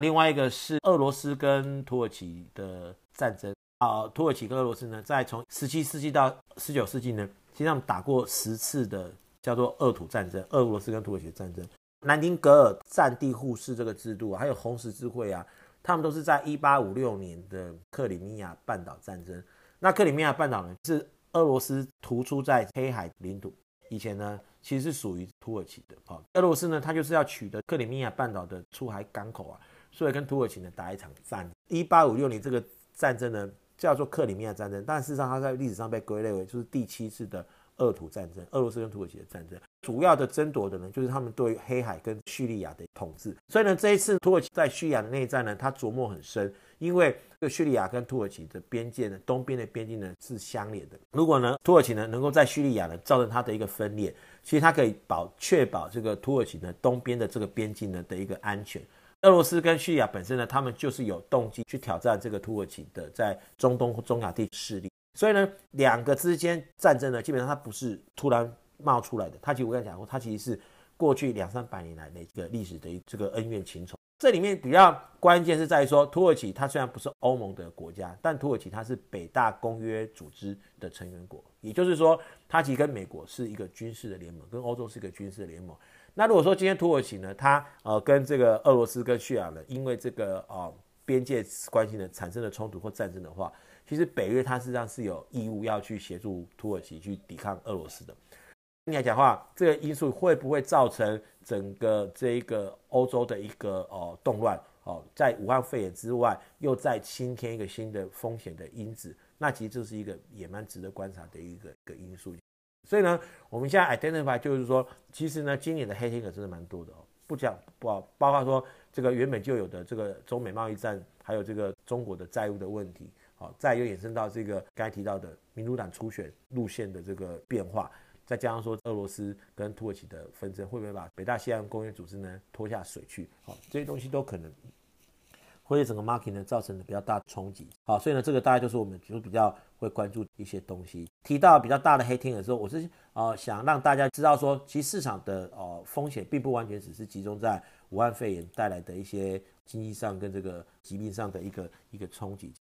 另外一个是俄罗斯跟土耳其的战争啊，土耳其跟俄罗斯呢，在从十七世纪到十九世纪呢，实际上打过十次的叫做俄土战争，俄罗斯跟土耳其的战争。南丁格尔战地互市这个制度，还有红十字会啊，他们都是在一八五六年的克里米亚半岛战争。那克里米亚半岛呢，是俄罗斯突出在黑海领土，以前呢其实是属于土耳其的。好，俄罗斯呢，它就是要取得克里米亚半岛的出海港口啊，所以跟土耳其呢打一场战。一八五六年这个战争呢叫做克里米亚战争，但事实上它在历史上被归类为就是第七次的俄土战争，俄罗斯跟土耳其的战争。主要的争夺的呢，就是他们对黑海跟叙利亚的统治。所以呢，这一次土耳其在叙利亚的内战呢，他琢磨很深，因为这个叙利亚跟土耳其的边界呢，东边的边境呢是相连的。如果呢，土耳其呢能够在叙利亚呢造成它的一个分裂，其实它可以保确保这个土耳其呢东边的这个边境呢的一个安全。俄罗斯跟叙利亚本身呢，他们就是有动机去挑战这个土耳其的在中东中亚地势力。所以呢，两个之间战争呢，基本上它不是突然。冒出来的，它其实我刚才讲过，它其实是过去两三百年来的一个历史的一这个恩怨情仇。这里面比较关键是在于说，土耳其它虽然不是欧盟的国家，但土耳其它是北大公约组织的成员国，也就是说，它其实跟美国是一个军事的联盟，跟欧洲是一个军事的联盟。那如果说今天土耳其呢，它呃跟这个俄罗斯跟叙利亚呢，因为这个呃边界关系呢产生了冲突或战争的话，其实北约它实际上是有义务要去协助土耳其去抵抗俄罗斯的。你来讲话，这个因素会不会造成整个这一个欧洲的一个哦动乱哦，在武汉肺炎之外，又再新添一个新的风险的因子，那其实就是一个也蛮值得观察的一个一个因素。所以呢，我们现在 identify 就是说，其实呢，今年的黑天鹅真的蛮多的哦，不讲不包括说这个原本就有的这个中美贸易战，还有这个中国的债务的问题，好，再又衍生到这个刚才提到的民主党初选路线的这个变化。再加上说，俄罗斯跟土耳其的纷争会不会把北大西洋公约组织呢拖下水去？好，这些东西都可能会对整个 market 呢造成的比较大的冲击。好，所以呢，这个大概就是我们就比较会关注一些东西。提到比较大的黑天鹅的时候，我是呃想让大家知道说，其实市场的呃风险并不完全只是集中在武汉肺炎带来的一些经济上跟这个疾病上的一个一个冲击。